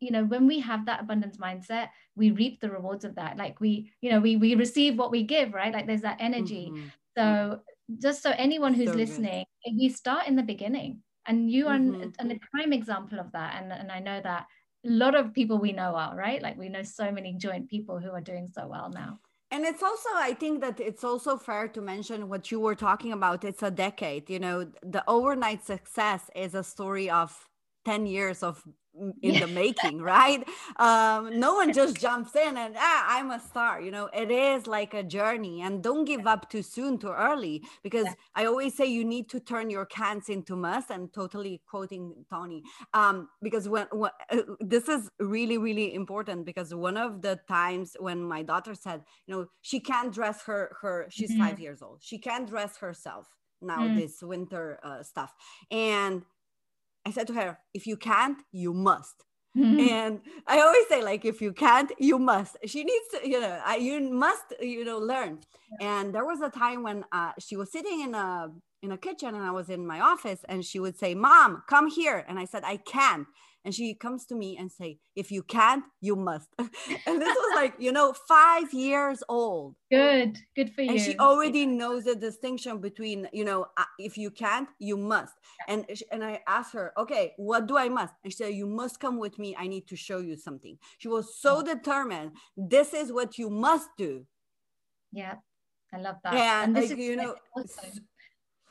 You know when we have that abundance mindset we reap the rewards of that. Like we you know we we receive what we give right? Like there's that energy. Mm-hmm. so just so anyone who's so listening, good. we start in the beginning. And you are mm-hmm. an, a prime example of that. And, and I know that a lot of people we know are, right? Like we know so many joint people who are doing so well now. And it's also, I think that it's also fair to mention what you were talking about. It's a decade, you know, the overnight success is a story of 10 years of in yeah. the making right um no one just jumps in and ah i'm a star you know it is like a journey and don't give up too soon too early because yeah. i always say you need to turn your cans into must and totally quoting tony um because when, when uh, this is really really important because one of the times when my daughter said you know she can't dress her her she's mm-hmm. five years old she can't dress herself now mm. this winter uh, stuff and I said to her, if you can't, you must. Mm-hmm. And I always say, like, if you can't, you must. She needs to, you know, I, you must, you know, learn. Yeah. And there was a time when uh, she was sitting in a in a kitchen, and I was in my office, and she would say, "Mom, come here," and I said, "I can't." And she comes to me and say if you can't you must. And this was like you know five years old. Good good for you and she already knows the distinction between you know if you can't you must. And and i asked her okay what do i must? And she said you must come with me. I need to show you something. She was so determined. This is what you must do. Yeah I love that. And, and this like, is you know,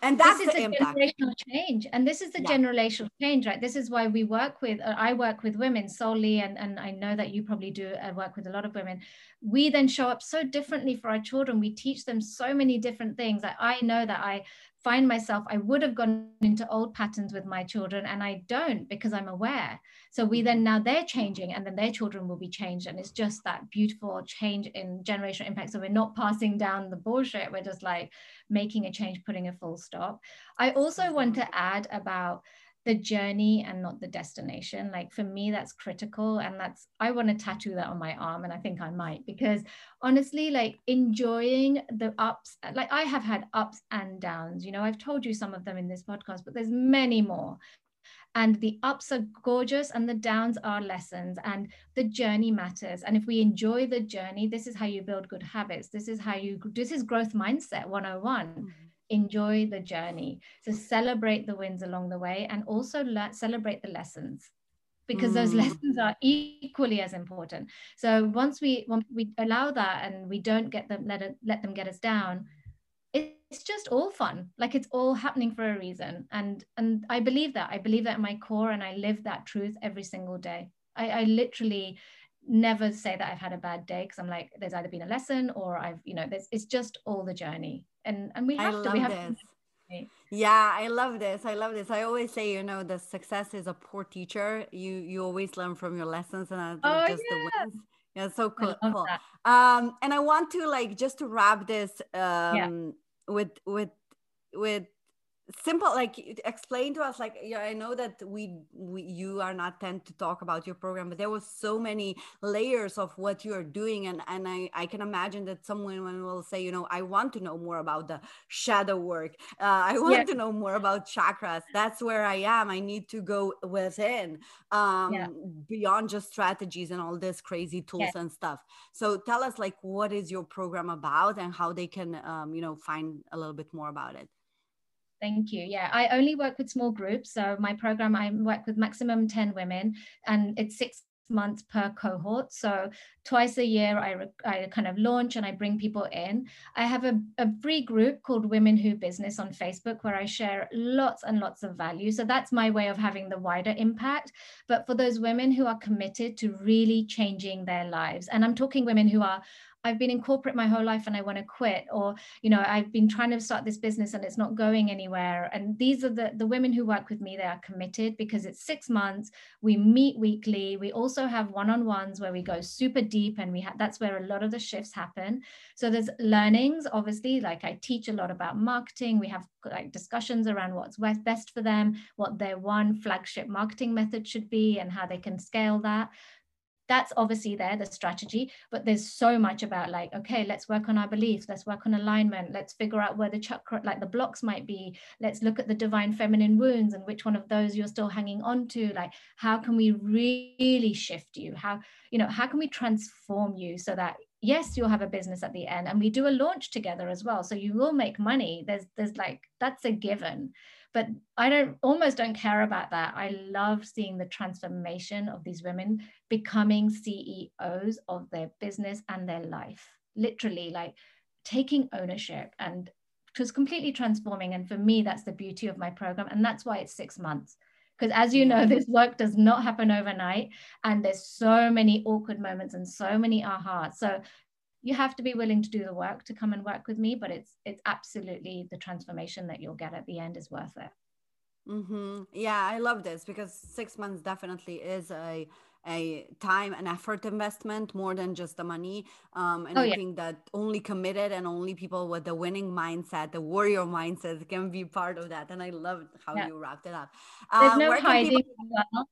and that's this is the a impact. generational change and this is the yeah. generational change right this is why we work with uh, i work with women solely and, and i know that you probably do uh, work with a lot of women we then show up so differently for our children we teach them so many different things I, I know that i find myself, I would have gone into old patterns with my children and I don't because I'm aware. So we then now they're changing and then their children will be changed. And it's just that beautiful change in generational impact. So we're not passing down the bullshit, we're just like making a change, putting a full stop. I also want to add about the journey and not the destination. Like for me, that's critical. And that's, I want to tattoo that on my arm. And I think I might, because honestly, like enjoying the ups, like I have had ups and downs. You know, I've told you some of them in this podcast, but there's many more. And the ups are gorgeous and the downs are lessons and the journey matters. And if we enjoy the journey, this is how you build good habits. This is how you, this is growth mindset 101. Mm-hmm enjoy the journey. So celebrate the wins along the way and also le- celebrate the lessons because mm. those lessons are equally as important. So once we once we allow that and we don't get them let it, let them get us down, it's just all fun. Like it's all happening for a reason. And and I believe that. I believe that in my core and I live that truth every single day. I, I literally never say that I've had a bad day because I'm like, there's either been a lesson or I've, you know, there's it's just all the journey and and we have I to we have this. To yeah i love this i love this i always say you know the success is a poor teacher you you always learn from your lessons and oh, just yeah. the wins yeah so cool, cool. um and i want to like just to wrap this um yeah. with with with simple like explain to us like yeah i know that we, we you are not tend to talk about your program but there was so many layers of what you are doing and and i i can imagine that someone will say you know i want to know more about the shadow work uh, i want yeah. to know more about chakras that's where i am i need to go within um yeah. beyond just strategies and all this crazy tools yeah. and stuff so tell us like what is your program about and how they can um you know find a little bit more about it Thank you. Yeah, I only work with small groups. So my program, I work with maximum 10 women and it's six months per cohort. So twice a year, I, I kind of launch and I bring people in. I have a, a free group called Women Who Business on Facebook where I share lots and lots of value. So that's my way of having the wider impact. But for those women who are committed to really changing their lives, and I'm talking women who are I've been in corporate my whole life and I want to quit, or you know, I've been trying to start this business and it's not going anywhere. And these are the the women who work with me. They are committed because it's six months. We meet weekly. We also have one-on-ones where we go super deep, and we have that's where a lot of the shifts happen. So there's learnings, obviously. Like I teach a lot about marketing. We have like discussions around what's best for them, what their one flagship marketing method should be, and how they can scale that that's obviously there the strategy but there's so much about like okay let's work on our beliefs let's work on alignment let's figure out where the chakra like the blocks might be let's look at the divine feminine wounds and which one of those you're still hanging on to like how can we really shift you? How you know how can we transform you so that yes you'll have a business at the end and we do a launch together as well so you will make money. There's there's like that's a given but i don't almost don't care about that. I love seeing the transformation of these women becoming ceos of their business and their life. Literally like taking ownership and it was completely transforming. And for me that's the beauty of my program. And that's why it's six months. Because as you know this work does not happen overnight. And there's so many awkward moments and so many ahas. So you have to be willing to do the work to come and work with me but it's it's absolutely the transformation that you'll get at the end is worth it mm-hmm. yeah i love this because six months definitely is a a time and effort investment more than just the money um, and oh, i think that only committed and only people with the winning mindset the warrior mindset can be part of that and i love how yeah. you wrapped it up there's um, no hiding people-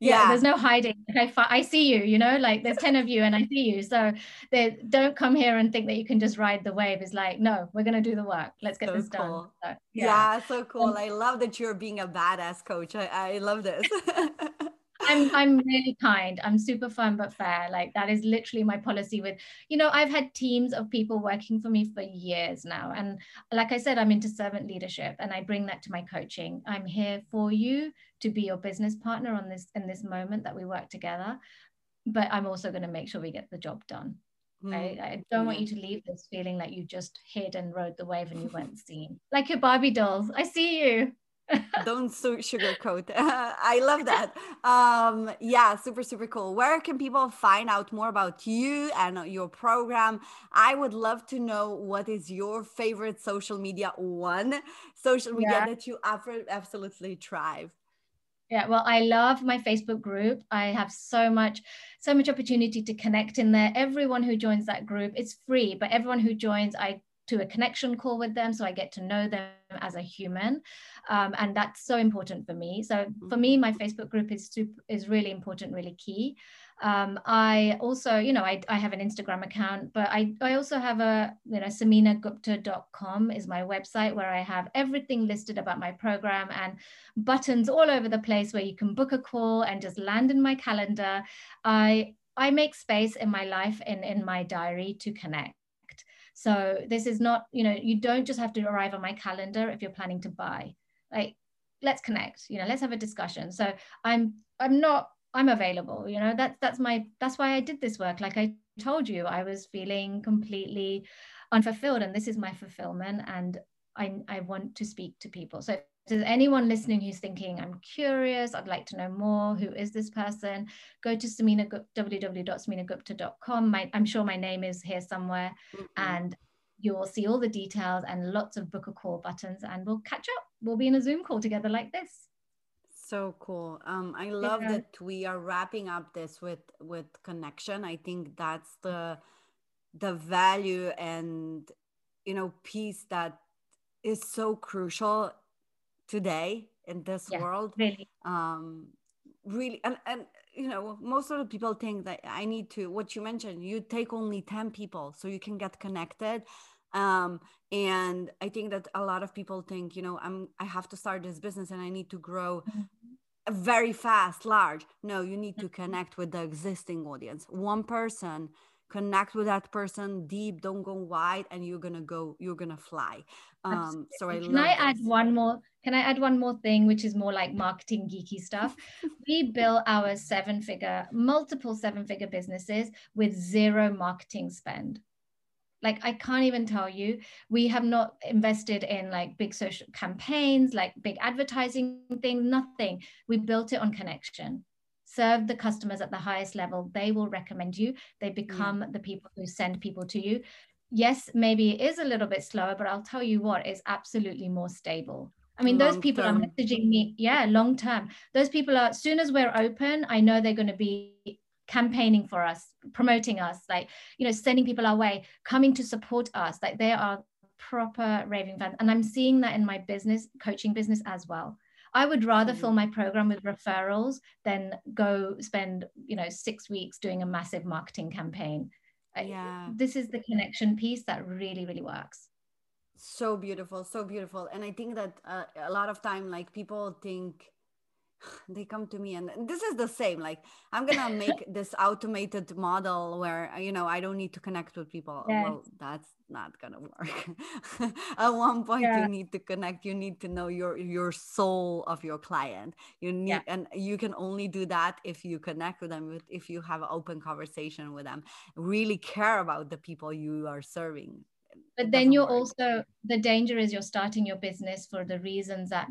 yeah, yeah, there's no hiding. Like I, I see you you know like there's 10 of you and i see you. So they don't come here and think that you can just ride the wave. It's like no we're going to do the work. Let's get so this cool. done so, yeah. yeah. so cool. Um, i love that you're being a badass coach. I, I love this I'm I'm really kind. I'm super fun but fair. Like that is literally my policy with, you know, I've had teams of people working for me for years now. And like I said, I'm into servant leadership and I bring that to my coaching. I'm here for you to be your business partner on this in this moment that we work together. But I'm also going to make sure we get the job done. Mm. I, I, don't want you to leave this feeling like you just hid and rode the wave and you weren't seen. Like your Barbie dolls. I see you. Don't sugarcoat. I love that. Um, yeah, super, super cool. Where can people find out more about you and your program? I would love to know what is your favorite social media one social media yeah. that you absolutely thrive. Yeah, well, I love my Facebook group. I have so much, so much opportunity to connect in there. Everyone who joins that group, it's free, but everyone who joins, I to a connection call with them so i get to know them as a human. Um, and that's so important for me. So for me my facebook group is super is really important really key. Um, i also you know I, I have an instagram account but i i also have a you know sumeenagupta.com is my website where i have everything listed about my program and buttons all over the place where you can book a call and just land in my calendar. I I make space in my life and in my diary to connect. So this is not, you know, you don't just have to arrive on my calendar if you're planning to buy. Like, let's connect, you know, let's have a discussion. So I'm I'm not I'm available, you know, that's that's my that's why I did this work. Like I told you, I was feeling completely unfulfilled and this is my fulfillment and I, I want to speak to people. So there's anyone listening who's thinking, I'm curious, I'd like to know more, who is this person? Go to Sumeena, www.sumeenagupta.com. My, I'm sure my name is here somewhere mm-hmm. and you will see all the details and lots of book a call buttons and we'll catch up. We'll be in a Zoom call together like this. So cool. Um, I love yeah. that we are wrapping up this with with connection. I think that's the the value and you know piece that is so crucial today in this yeah, world really um really and and you know most of the people think that i need to what you mentioned you take only 10 people so you can get connected um and i think that a lot of people think you know i'm i have to start this business and i need to grow mm-hmm. very fast large no you need to mm-hmm. connect with the existing audience one person connect with that person deep don't go wide and you're gonna go you're gonna fly. Um so i can i this. add one more can i add one more thing which is more like marketing geeky stuff? We built our seven figure multiple seven figure businesses with zero marketing spend. Like i can't even tell you. We have not invested in like big social campaigns like big advertising thing nothing. We built it on connection serve the customers at the highest level they will recommend you they become yeah. the people who send people to you yes maybe it is a little bit slower but i'll tell you what it's absolutely more stable I mean, long those people term. are messaging me, yeah, long term. Those people are, as soon as we're open, I know they're going to be campaigning for us, promoting us, like, you know, sending people our way, coming to support us. Like, they are proper raving fans. And I'm seeing that in my business, coaching business as well. I would rather fill my program with referrals than go spend, you know, six weeks doing a massive marketing campaign. Yeah. This is the connection piece that really, really works. So beautiful, so beautiful. And I think that uh, a lot of time, like people think, they come to me and this is the same like i'm gonna make this automated model where you know i don't need to connect with people yes. well that's not gonna work at one point yeah. you need to connect you need to know your your soul of your client you need yeah. and you can only do that if you connect with them if you have an open conversation with them really care about the people you are serving but then you're work. also the danger is you're starting your business for the reasons that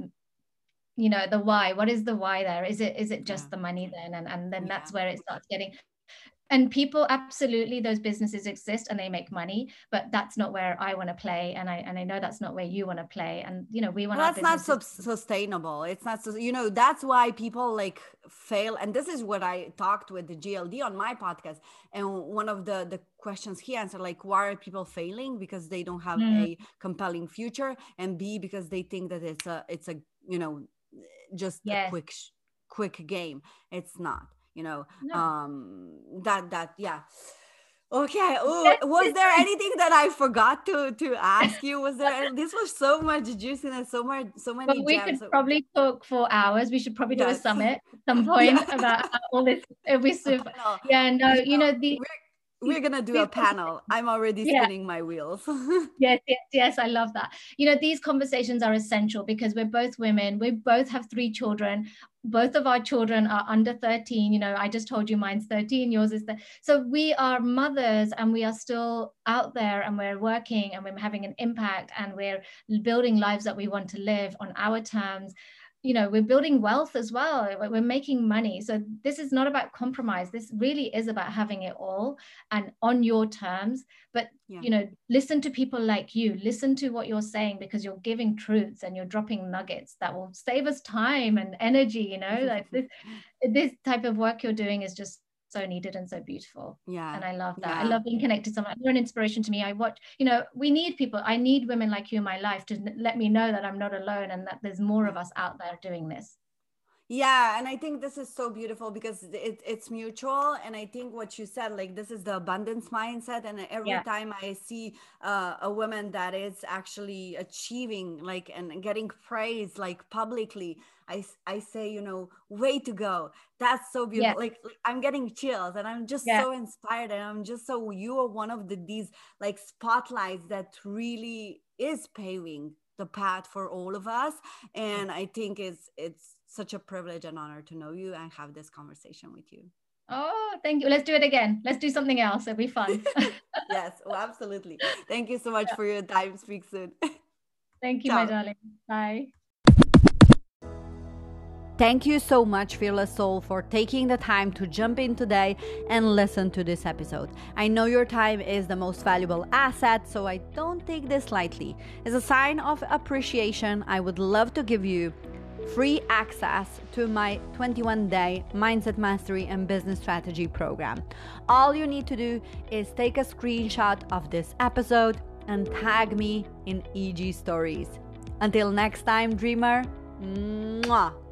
you know the why what is the why there is it is it just yeah. the money then and, and then yeah. that's where it starts getting and people absolutely those businesses exist and they make money but that's not where i want to play and i and i know that's not where you want to play and you know we want well, that's not so sustainable it's not you know that's why people like fail and this is what i talked with the gld on my podcast and one of the the questions he answered like why are people failing because they don't have mm. a compelling future and b because they think that it's a it's a you know just yes. a quick quick game it's not you know no. um that that yeah okay Ooh, was there anything that i forgot to to ask you was there this was so much juiciness so much so many well, we gems. could probably talk for hours we should probably do yes. a summit at some point about all this we yeah no you know the we're, we're gonna do a panel. I'm already yeah. spinning my wheels. yes, yes, yes. I love that. You know, these conversations are essential because we're both women. We both have three children. Both of our children are under 13. You know, I just told you mine's 13, yours is the so we are mothers and we are still out there and we're working and we're having an impact and we're building lives that we want to live on our terms you know we're building wealth as well we're making money. So this is not about compromise. This really is about having it all and on your terms. But yeah. you know listen to people like you. Listen to what you're saying because you're giving truths and you're dropping nuggets that will save us time and energy you know? Like this this type of work you're doing is just so needed and so beautiful. Yeah. And I love that. Yeah. I love being connected to someone. You're an inspiration to me. I watch, you know, we need people. I need women like you in my life to let me know that I'm not alone and that there's more of us out there doing this yeah and i think this is so beautiful because it, it's mutual and i think what you said like this is the abundance mindset and every yeah. time i see uh, a woman that is actually achieving like and getting praise like publicly i i say you know way to go that's so beautiful yeah. like, like, i'm getting chills and i'm just yeah. so inspired and i'm just so you are one of the these like spotlights that really is paving the path for all of us and i think it's it's such a privilege and honor to know you and have this conversation with you. Oh, thank you. Let's do it again. Let's do something else. It'll be fun. yes, well, absolutely. Thank you so much for your time. Speak soon. Thank you, Ciao. my darling. Bye. Thank you so much, Fearless Soul, for taking the time to jump in today and listen to this episode. I know your time is the most valuable asset, so I don't take this lightly. As a sign of appreciation, I would love to give you free access to my 21 day mindset mastery and business strategy program. All you need to do is take a screenshot of this episode and tag me in IG stories. Until next time, dreamer. Mwah.